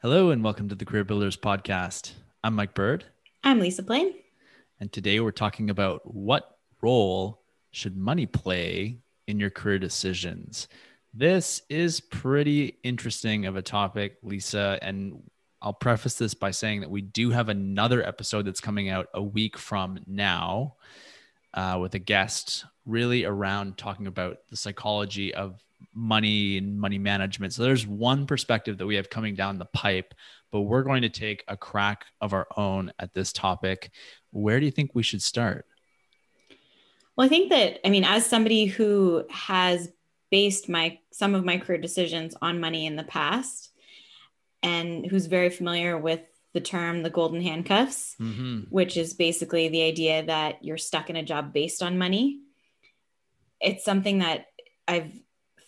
Hello and welcome to the Career Builders Podcast. I'm Mike Bird. I'm Lisa Plain. And today we're talking about what role should money play in your career decisions. This is pretty interesting of a topic, Lisa. And I'll preface this by saying that we do have another episode that's coming out a week from now uh, with a guest really around talking about the psychology of money and money management. So there's one perspective that we have coming down the pipe, but we're going to take a crack of our own at this topic. Where do you think we should start? Well, I think that I mean as somebody who has based my some of my career decisions on money in the past and who's very familiar with the term the golden handcuffs, mm-hmm. which is basically the idea that you're stuck in a job based on money. It's something that I've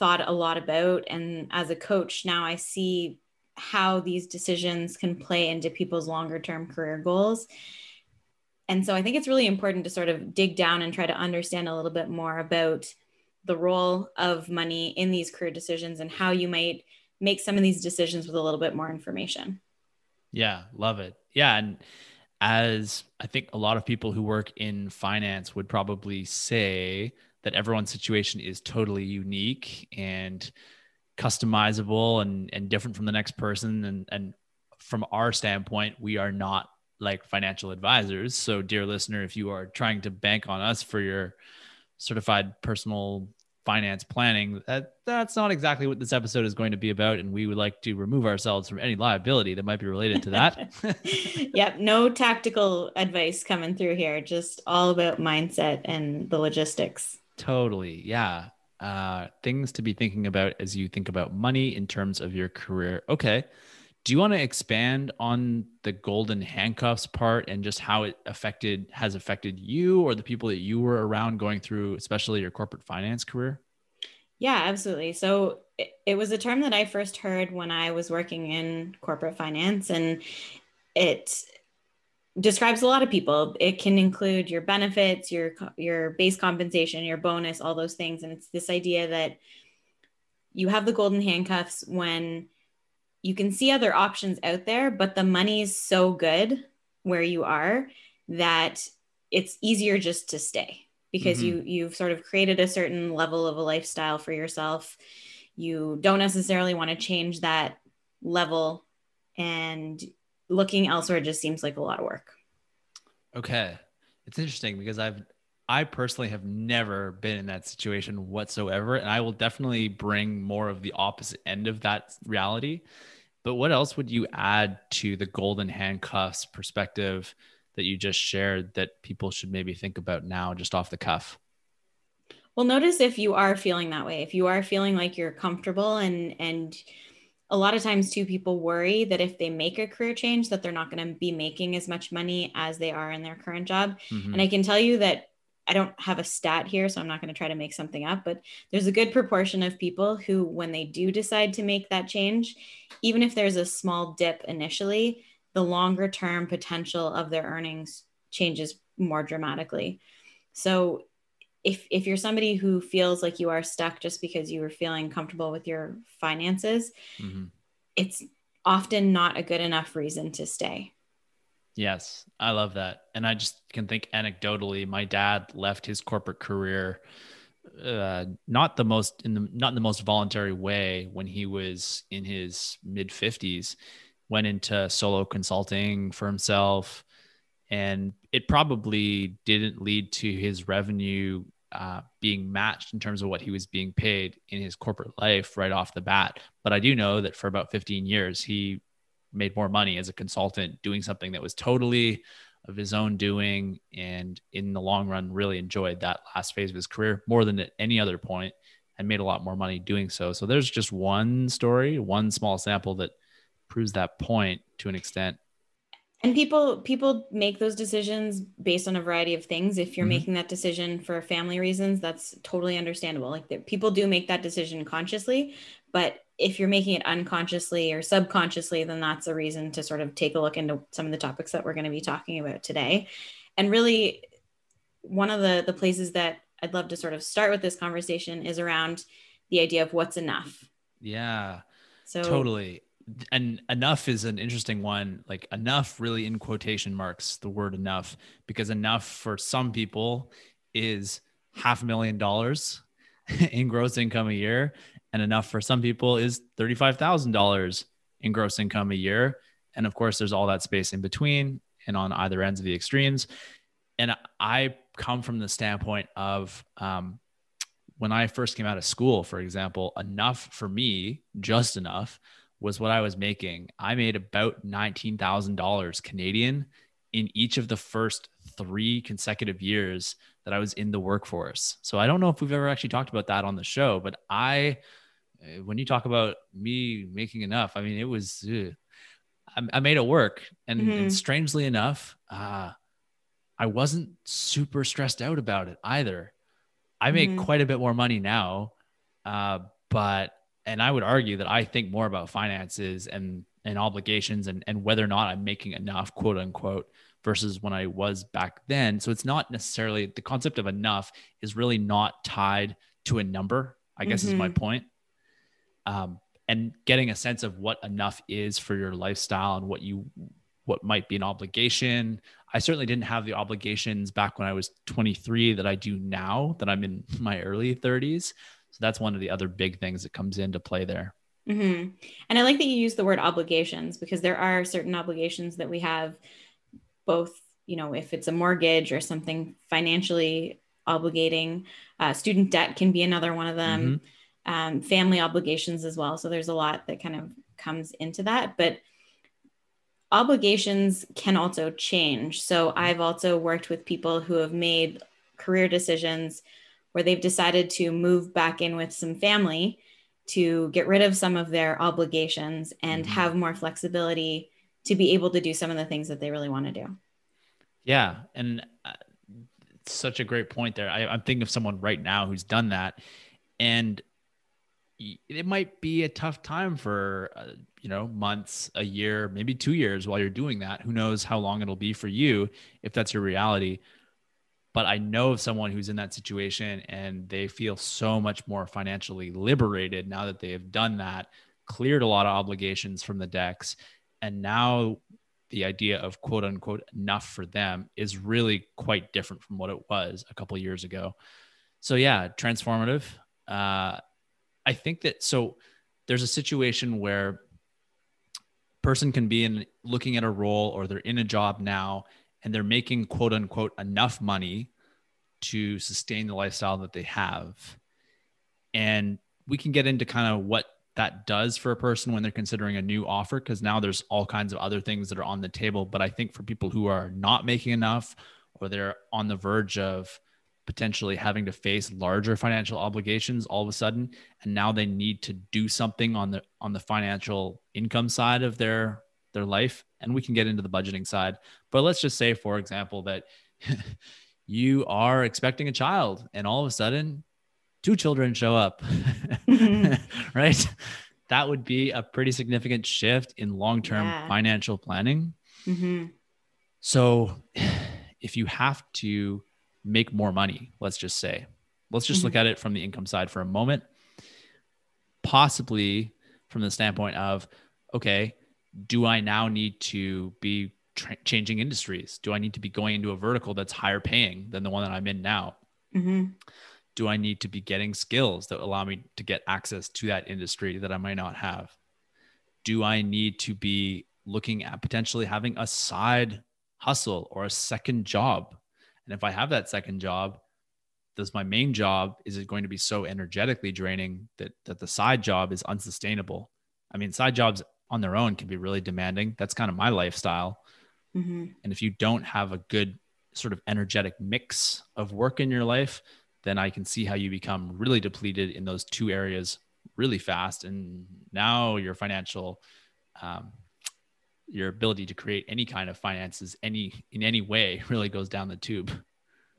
thought a lot about. And as a coach, now I see how these decisions can play into people's longer term career goals. And so I think it's really important to sort of dig down and try to understand a little bit more about the role of money in these career decisions and how you might make some of these decisions with a little bit more information. Yeah, love it. Yeah. And as I think a lot of people who work in finance would probably say, that everyone's situation is totally unique and customizable and, and different from the next person. And, and from our standpoint, we are not like financial advisors. So, dear listener, if you are trying to bank on us for your certified personal finance planning, that that's not exactly what this episode is going to be about. And we would like to remove ourselves from any liability that might be related to that. yep. No tactical advice coming through here, just all about mindset and the logistics. Totally. Yeah. Uh, things to be thinking about as you think about money in terms of your career. Okay. Do you want to expand on the golden handcuffs part and just how it affected has affected you or the people that you were around going through, especially your corporate finance career? Yeah, absolutely. So it, it was a term that I first heard when I was working in corporate finance, and it describes a lot of people. It can include your benefits, your your base compensation, your bonus, all those things. And it's this idea that you have the golden handcuffs when you can see other options out there, but the money's so good where you are that it's easier just to stay because mm-hmm. you you've sort of created a certain level of a lifestyle for yourself. You don't necessarily want to change that level and looking elsewhere just seems like a lot of work. Okay. It's interesting because I've I personally have never been in that situation whatsoever and I will definitely bring more of the opposite end of that reality. But what else would you add to the golden handcuffs perspective that you just shared that people should maybe think about now just off the cuff? Well, notice if you are feeling that way. If you are feeling like you're comfortable and and a lot of times too people worry that if they make a career change that they're not going to be making as much money as they are in their current job mm-hmm. and i can tell you that i don't have a stat here so i'm not going to try to make something up but there's a good proportion of people who when they do decide to make that change even if there's a small dip initially the longer term potential of their earnings changes more dramatically so if if you're somebody who feels like you are stuck just because you were feeling comfortable with your finances mm-hmm. it's often not a good enough reason to stay yes i love that and i just can think anecdotally my dad left his corporate career uh, not the most in the not in the most voluntary way when he was in his mid 50s went into solo consulting for himself and it probably didn't lead to his revenue uh, being matched in terms of what he was being paid in his corporate life right off the bat. But I do know that for about 15 years, he made more money as a consultant doing something that was totally of his own doing. And in the long run, really enjoyed that last phase of his career more than at any other point and made a lot more money doing so. So there's just one story, one small sample that proves that point to an extent and people people make those decisions based on a variety of things. If you're mm-hmm. making that decision for family reasons that's totally understandable. Like people do make that decision consciously but if you're making it unconsciously or subconsciously then that's a reason to sort of take a look into some of the topics that we're going to be talking about today. And really one of the the places that i'd love to sort of start with this conversation is around the idea of what's enough. Yeah. So totally and enough is an interesting one. Like enough, really in quotation marks, the word enough, because enough for some people is half a million dollars in gross income a year, and enough for some people is thirty-five thousand dollars in gross income a year. And of course, there's all that space in between and on either ends of the extremes. And I come from the standpoint of um, when I first came out of school, for example, enough for me, just enough, was what I was making. I made about $19,000 Canadian in each of the first three consecutive years that I was in the workforce. So I don't know if we've ever actually talked about that on the show, but I, eh, when you talk about me making enough, I mean, it was, ugh, I, I, made it work. And, mm-hmm. and strangely enough, uh, I wasn't super stressed out about it either. I make mm-hmm. quite a bit more money now, uh, but and I would argue that I think more about finances and and obligations and and whether or not I'm making enough, quote unquote, versus when I was back then. So it's not necessarily the concept of enough is really not tied to a number. I guess mm-hmm. is my mm-hmm. point. Um, and getting a sense of what enough is for your lifestyle and what you what might be an obligation. I certainly didn't have the obligations back when I was 23 that I do now that I'm in my early 30s. So that's one of the other big things that comes into play there. Mm-hmm. And I like that you use the word obligations because there are certain obligations that we have, both, you know, if it's a mortgage or something financially obligating, uh, student debt can be another one of them, mm-hmm. um, family obligations as well. So there's a lot that kind of comes into that. But obligations can also change. So I've also worked with people who have made career decisions where they've decided to move back in with some family to get rid of some of their obligations and mm-hmm. have more flexibility to be able to do some of the things that they really want to do. Yeah. And uh, such a great point there. I, I'm thinking of someone right now who's done that. And it might be a tough time for uh, you know months a year maybe two years while you're doing that who knows how long it'll be for you if that's your reality but i know of someone who's in that situation and they feel so much more financially liberated now that they have done that cleared a lot of obligations from the decks and now the idea of quote unquote enough for them is really quite different from what it was a couple years ago. So yeah transformative. Uh, I think that so there's a situation where person can be in looking at a role or they're in a job now and they're making quote unquote enough money to sustain the lifestyle that they have. And we can get into kind of what that does for a person when they're considering a new offer because now there's all kinds of other things that are on the table. But I think for people who are not making enough or they're on the verge of potentially having to face larger financial obligations all of a sudden and now they need to do something on the on the financial income side of their their life and we can get into the budgeting side but let's just say for example that you are expecting a child and all of a sudden two children show up mm-hmm. right that would be a pretty significant shift in long-term yeah. financial planning mm-hmm. so if you have to make more money, let's just say. Let's just mm-hmm. look at it from the income side for a moment. Possibly from the standpoint of, okay, do I now need to be tra- changing industries? Do I need to be going into a vertical that's higher paying than the one that I'm in now? Mm-hmm. Do I need to be getting skills that allow me to get access to that industry that I might not have? Do I need to be looking at potentially having a side hustle or a second job and if I have that second job, does my main job is it going to be so energetically draining that that the side job is unsustainable? I mean, side jobs on their own can be really demanding. That's kind of my lifestyle. Mm-hmm. And if you don't have a good sort of energetic mix of work in your life, then I can see how you become really depleted in those two areas really fast. And now your financial, um, your ability to create any kind of finances any in any way really goes down the tube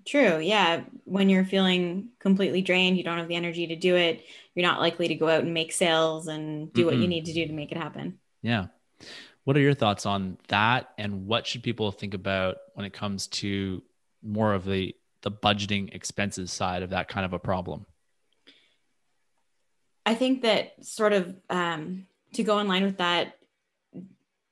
true yeah when you're feeling completely drained you don't have the energy to do it you're not likely to go out and make sales and do mm what you need to do to make it happen yeah what are your thoughts on that and what should people think about when it comes to more of the the budgeting expenses side of that kind of a problem i think that sort of um, to go in line with that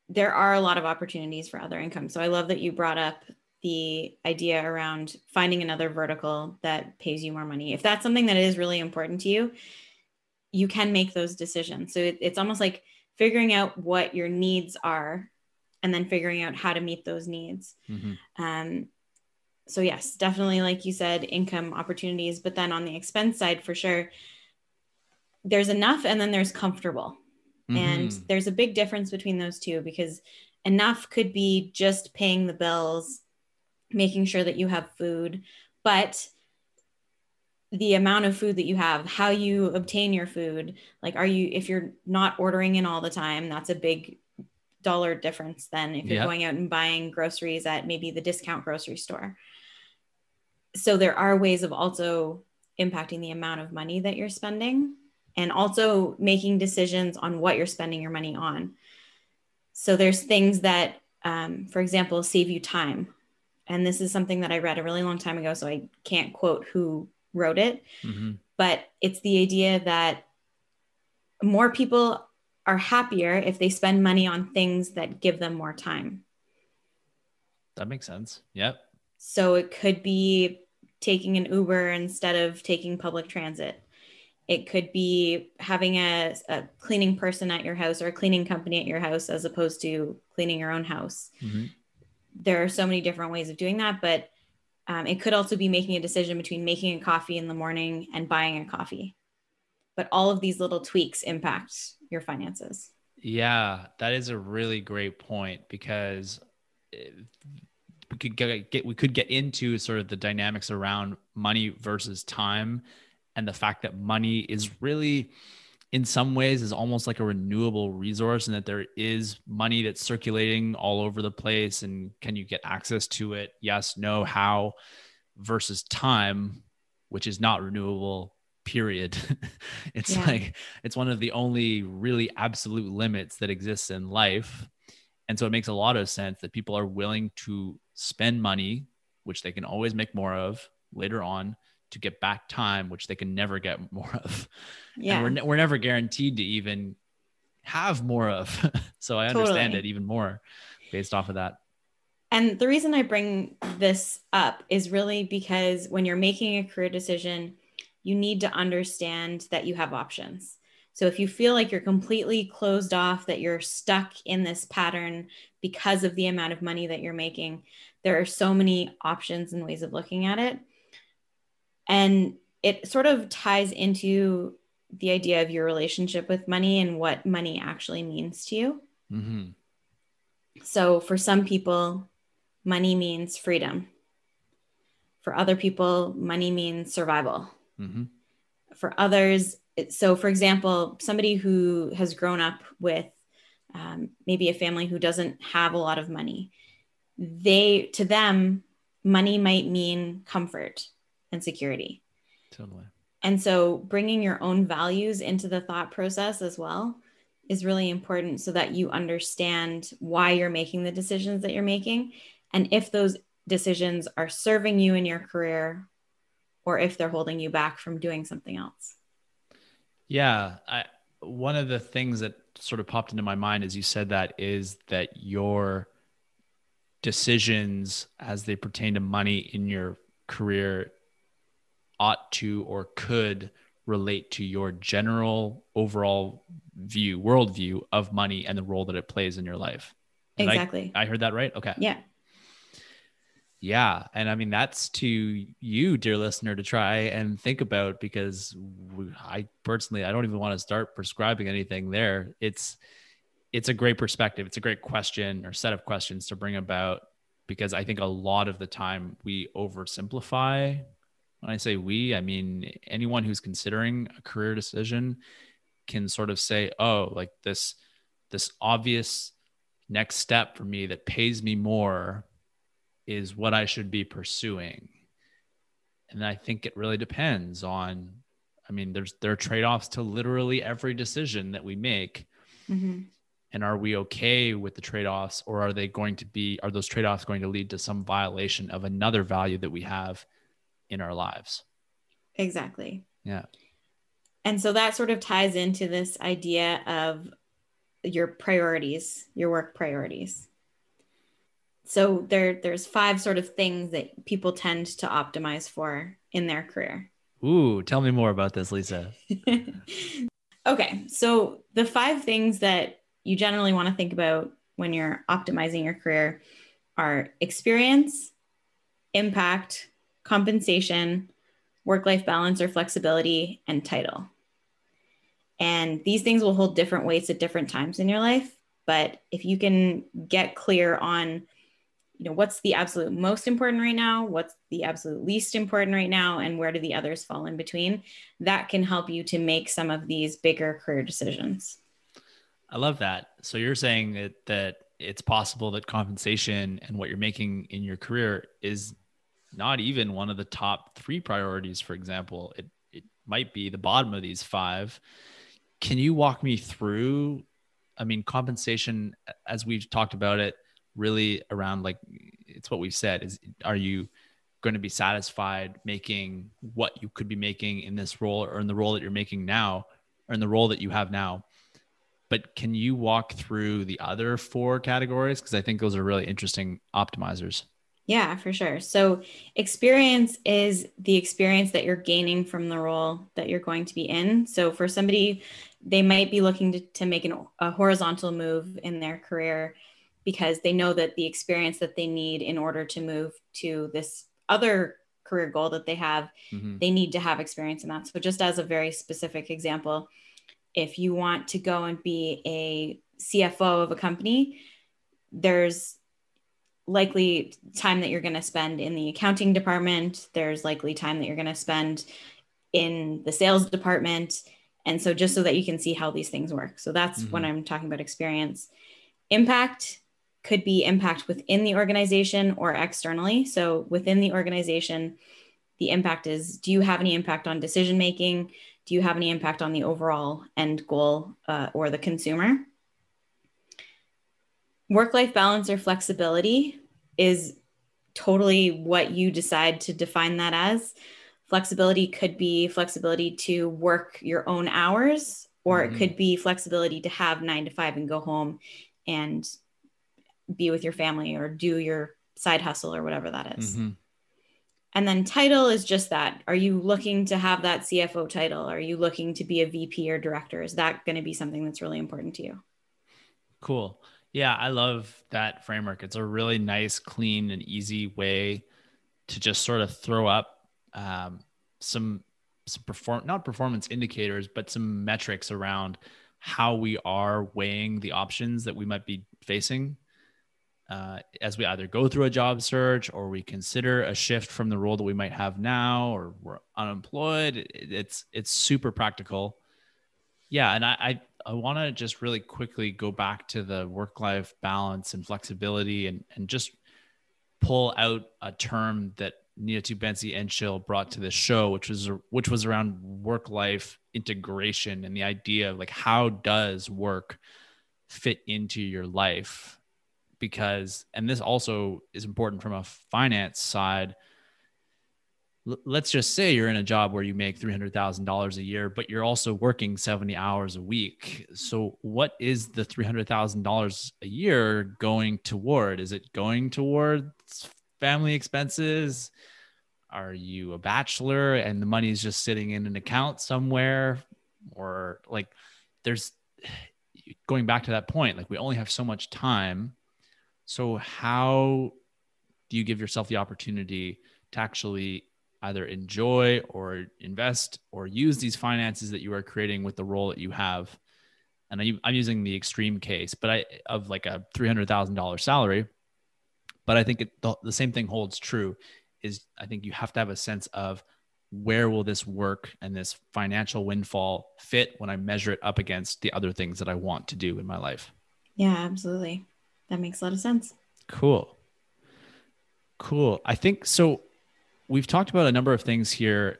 there are a lot of opportunities for other income. So I love that you brought up the idea around finding another vertical that pays you more money. If that's something that is really important to you, you can make those decisions. So it, it's almost like figuring out what your needs are and then figuring out how to meet those needs. Mm-hmm. Um, so, yes, definitely, like you said, income opportunities. But then on the expense side, for sure, there's enough and then there's comfortable. Mm-hmm. And there's a big difference between those two because enough could be just paying the bills making sure that you have food, but the amount of food that you have, how you obtain your food, like are you if you're not ordering in all the time, that's a big dollar difference than if you're yep. going out and buying groceries at maybe the discount grocery store. So there are ways of also impacting the amount of money that you're spending and also making decisions on what you're spending your money on. So there's things that, um, for example, save you time and this is something that I read a really long time ago, so I can't quote who wrote it, mm-hmm. but it's the idea that more people are happier if they spend money on things that give them more time. That makes sense. Yep. So it could be taking an Uber instead of taking public transit. It could be having a, a, cleaning person at your house or a cleaning company at your house as opposed to cleaning your own house. Mm-hmm there are so many different ways of doing that, but um, it could also be making a decision between making a coffee in the morning and buying a coffee. But all of these little tweaks impact your finances. Yeah, that is a really great point because we could get, get we could get into sort of the dynamics around money versus time and the fact that money is really in some ways is almost like a renewable resource and that there is money that's circulating all over the place and can you get access to it? Yes no how versus time which is not renewable period. It's yeah. like it's one of the only really absolute limits that exists in life. And so it makes a lot of sense that people are willing to spend money which they can always make more of later on to get back time, which they can never get more of. Yeah. And we're, we're never guaranteed to even have more of. so I understand totally. it even more based off of that. And the reason I bring this up is really because when you're making a career decision, you need to understand that you have options. So if you feel like you're completely closed off, that you're stuck in this pattern because of the amount of money that you're making, there are so many options and ways of looking at it. And it sort of ties into the idea of your relationship with money and what money actually means to you. Mm-hmm. So, for some people, money means freedom. For other people, money means survival. Mm-hmm. For others, so for example, somebody who has grown up with um, maybe a family who doesn't have a lot of money, they to them, money might mean comfort and security. Totally. And so bringing your own values into the thought process as well is really important so that you understand why you're making the decisions that you're making and if those decisions are serving you in your career or if they're holding you back from doing something else. Yeah, I one of the things that sort of popped into my mind as you said that is that your decisions as they pertain to money in your career ought to or could relate to your general overall view, worldview of money and the role that it plays in your life. Did exactly. I, I heard that right? Okay. Yeah. Yeah. And I mean, that's to you, dear listener, to try and think about because I personally, I don't even want to start prescribing anything there. It's, it's a great perspective. It's a great question or set of questions to bring about because I think a lot of the time we oversimplify when I say we, I mean anyone who's considering a career decision can sort of say, oh, like this this obvious next step for me that pays me more is what I should be pursuing. And I think it really depends on I mean there's there are trade-offs to literally every decision that we make. Mm-hmm. And are we okay with the trade-offs or are they going to be are those trade-offs going to lead to some violation of another value that we have in our lives. Exactly. Yeah. And so that sort of ties into this idea of your priorities, your work priorities. So there there's five sort of things that people tend to optimize for in their career. Ooh, tell me more about this, Lisa. okay, so the five things that you generally want to think about when you're optimizing your career are experience, impact, compensation, work life balance or flexibility, and title. And these things will hold different weights at different times in your life. But if you can get clear on, you know, what's the absolute most important right now, what's the absolute least important right now, and where do the others fall in between, that can help you to make some of these bigger career decisions. I love that. So you're saying that, that it's possible that compensation and what you're making in your career is not even one of the top three priorities, for example. It, it might be the bottom of these five. Can you walk me through? I mean, compensation, as we've talked about it, really around like it's what we've said is are you going to be satisfied making what you could be making in this role or in the role that you're making now or in the role that you have now? But can you walk through the other four categories? Because I think those are really interesting optimizers. Yeah, for sure. So, experience is the experience that you're gaining from the role that you're going to be in. So, for somebody, they might be looking to, to make an, a horizontal move in their career because they know that the experience that they need in order to move to this other career goal that they have, mm-hmm. they need to have experience in that. So, just as a very specific example, if you want to go and be a CFO of a company, there's likely time that you're going to spend in the accounting department. There's likely time that you're going to spend in the sales department. And so, just so that you can see how these things work. So, that's mm-hmm. when I'm talking about experience. Impact could be impact within the organization or externally. So, within the organization, the impact is do you have any impact on decision making? Do you have any impact on the overall end goal uh, or the consumer? Work life balance or flexibility is totally what you decide to define that as. Flexibility could be flexibility to work your own hours, or mm-hmm. it could be flexibility to have nine to five and go home and be with your family or do your side hustle or whatever that is. Mm-hmm. And then title is just that. Are you looking to have that CFO title? Are you looking to be a VP or director? Is that going to be something that's really important to you? Cool. Yeah, I love that framework. It's a really nice, clean, and easy way to just sort of throw up um, some some perform not performance indicators, but some metrics around how we are weighing the options that we might be facing uh, as we either go through a job search or we consider a shift from the role that we might have now or we're unemployed. It's it's super practical. Yeah, and I, I I want to just really quickly go back to the work life balance and flexibility and, and just pull out a term that Neetu Bensi-Enshil brought to the show, which was which was around work life integration and the idea of like how does work fit into your life? Because and this also is important from a finance side let's just say you're in a job where you make $300,000 a year, but you're also working 70 hours a week. So, what is the $300,000 a year going toward? Is it going towards family expenses? Are you a bachelor and the money is just sitting in an account somewhere? Or, like, there's going back to that point, like, we only have so much time. So, how do you give yourself the opportunity to actually either enjoy or invest or use these finances that you are creating with the role that you have. And I, am using the extreme case, but I of like a three hundred thousand dollars salary. But I think it, the, the same thing holds true. Is I think you have to have a sense of where will this work and this financial windfall fit when I measure it up against the other things that I want to do in my life. Yeah, absolutely. That makes a lot of sense. Cool. Cool. I think so we've talked about a number of things here.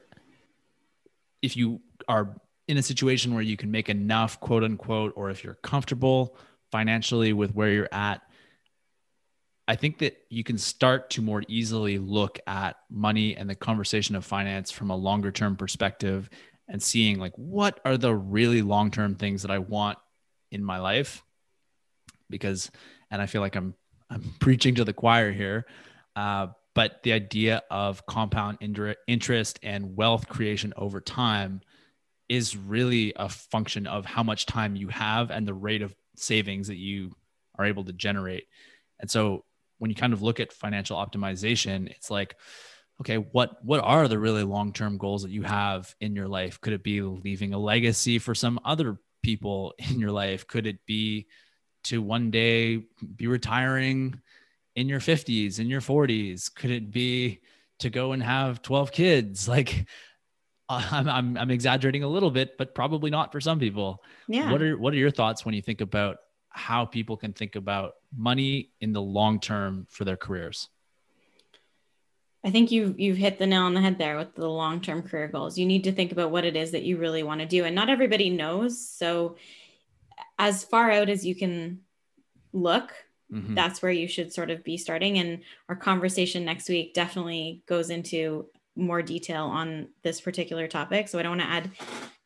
If you are in a situation where you can make enough, quote unquote, or if you're comfortable financially with where you're at, I think that you can start to more easily look at money and the conversation of finance from a longer term perspective and seeing like what are the really long term things that I want in my life because, and I feel like I'm I'm preaching to the choir here, uh, but the idea of compound interest and wealth creation over time is really a function of how much time you have and the rate of savings that you are able to generate. And so when you kind of look at financial optimization, it's like, okay, what what are the really long-term goals that you have in your life? Could it be leaving a legacy for some other people in your life? Could it be to one day be retiring in your 50s, in your 40s? Could it be to go and have 12 kids? Like I'm, I'm, I'm exaggerating a little bit, but probably not for some people. Yeah. What are what are your thoughts when you think about how people can think about money in the long term for their careers? I think you've you've hit the nail on the head there with the long term career goals. You need to think about what it is that you really want to do, and not everybody knows. So, as far out as you can look, mm-hmm. that's where you should sort of be starting. And our conversation next week definitely goes into more detail on this particular topic. So I don't want to add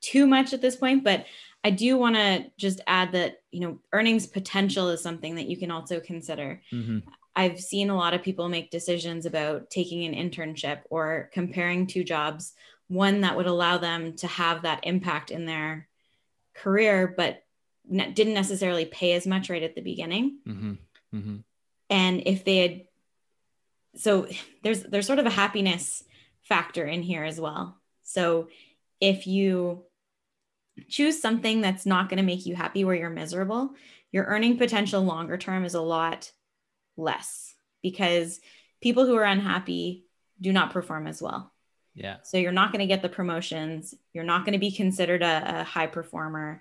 too much at this point, but I do want to just add that, you know, earnings potential is something that you can also consider. Mm-hmm. I've seen a lot of people make decisions about taking an internship or comparing two jobs, one that would allow them to have that impact in their career, but ne- didn't necessarily pay as much right at the beginning. Mm-hmm. Mm-hmm. And if they had, so there's there's sort of a happiness factor in here as well. So if you choose something that's not going to make you happy where you're miserable, your earning potential longer term is a lot less because people who are unhappy do not perform as well. Yeah. So you're not going to get the promotions. You're not going to be considered a, a, high performer.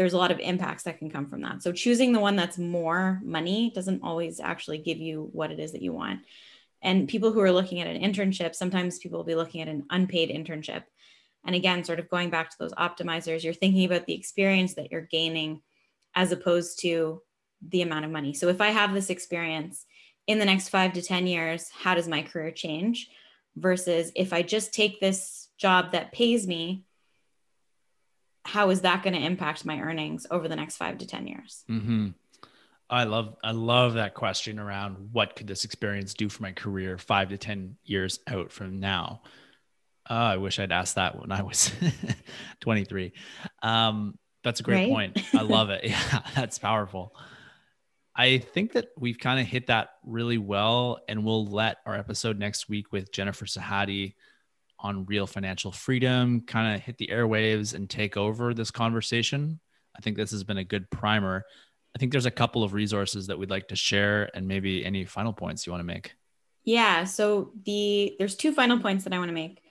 There's a lot of impacts that can come from that. So choosing the one that's more money doesn't always actually give you what it is that you want. And people who are looking at an internship, sometimes people will be looking at an unpaid internship. And again, sort of going back to those optimizers, you're thinking about the experience that you're gaining as opposed to the amount of money. So if I have this experience in the next five to 10 years, how does my career change? Versus if I just take this job that pays me, how is that going to impact my earnings over the next five to 10 years? Mm-hmm. I love I love that question around what could this experience do for my career five to ten years out from now. Uh, I wish I'd asked that when I was 23. Um, that's a great right? point. I love it. Yeah, that's powerful. I think that we've kind of hit that really well, and we'll let our episode next week with Jennifer Sahadi on real financial freedom kind of hit the airwaves and take over this conversation. I think this has been a good primer. I think there's a couple of resources that we'd like to share and maybe any final points you want to make. Yeah, so the there's two final points that I want to make.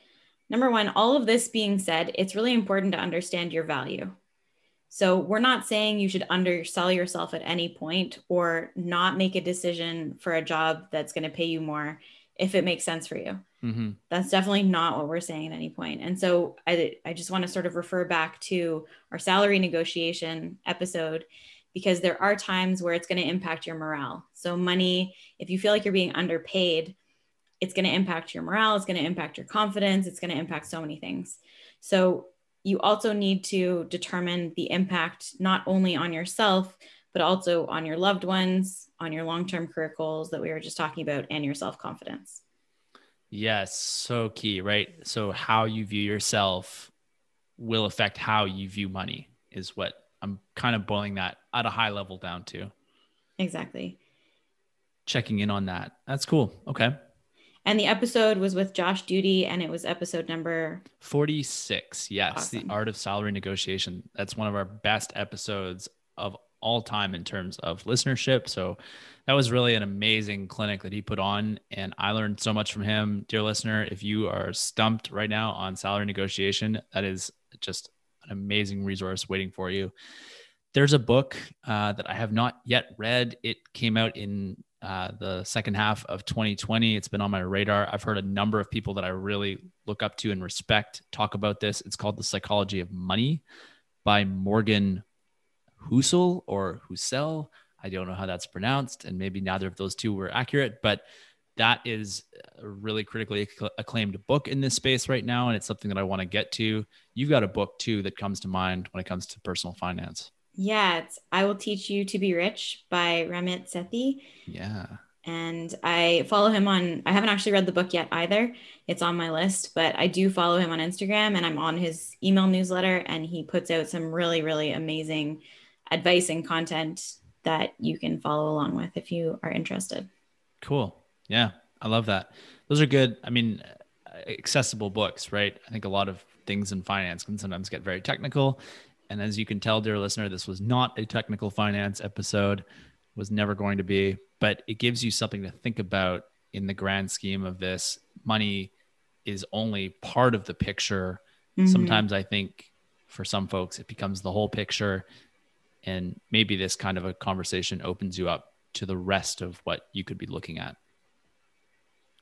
Number 1, all of this being said, it's really important to understand your value. So we're not saying you should undersell yourself at any point or not make a decision for a job that's going to pay you more if it makes sense for you. Mm-hmm. That's definitely not what we're saying at any point. And so I, I just want to sort of refer back to our salary negotiation episode because there are times where it's going to impact your morale. So, money, if you feel like you're being underpaid, it's going to impact your morale, it's going to impact your confidence, it's going to impact so many things. So, you also need to determine the impact not only on yourself, but also on your loved ones, on your long term career goals that we were just talking about, and your self confidence. Yes, so key, right? So, how you view yourself will affect how you view money, is what I'm kind of boiling that at a high level down to. Exactly. Checking in on that. That's cool. Okay. And the episode was with Josh Doody, and it was episode number 46. Yes, awesome. the art of salary negotiation. That's one of our best episodes of all time in terms of listenership. So that was really an amazing clinic that he put on. And I learned so much from him. Dear listener, if you are stumped right now on salary negotiation, that is just an amazing resource waiting for you. There's a book uh, that I have not yet read. It came out in uh, the second half of 2020. It's been on my radar. I've heard a number of people that I really look up to and respect talk about this. It's called The Psychology of Money by Morgan Housel or Husel. I don't know how that's pronounced, and maybe neither of those two were accurate, but that is a really critically acclaimed book in this space right now and it's something that i want to get to you've got a book too that comes to mind when it comes to personal finance Yeah, it's I Will Teach You to Be Rich by Ramit Sethi. Yeah. And I follow him on, I haven't actually read the book yet either. It's on my list, but I do follow him on Instagram and I'm on his email newsletter. And he puts out some really, really amazing advice and content that you can follow along with if you are interested. Cool. Yeah. I love that. Those are good. I mean, accessible books, right? I think a lot of things in finance can sometimes get very technical. And as you can tell, dear listener, this was not a technical finance episode, was never going to be, but it gives you something to think about in the grand scheme of this. Money is only part of the picture. Mm-hmm. Sometimes I think for some folks, it becomes the whole picture. And maybe this kind of a conversation opens you up to the rest of what you could be looking at.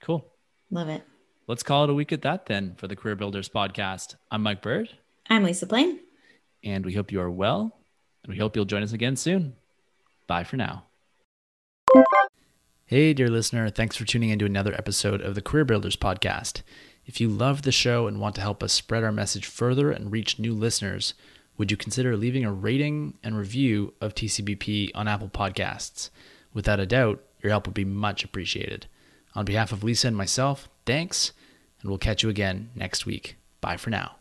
Cool. Love it. Let's call it a week at that then for the Career Builders podcast. I'm Mike Bird. I'm Lisa Plain. And we hope you are well. And we hope you'll join us again soon. Bye for now. Hey, dear listener, thanks for tuning in to another episode of the Career Builders podcast. If you love the show and want to help us spread our message further and reach new listeners, would you consider leaving a rating and review of TCBP on Apple Podcasts? Without a doubt, your help would be much appreciated. On behalf of Lisa and myself, thanks, and we'll catch you again next week. Bye for now.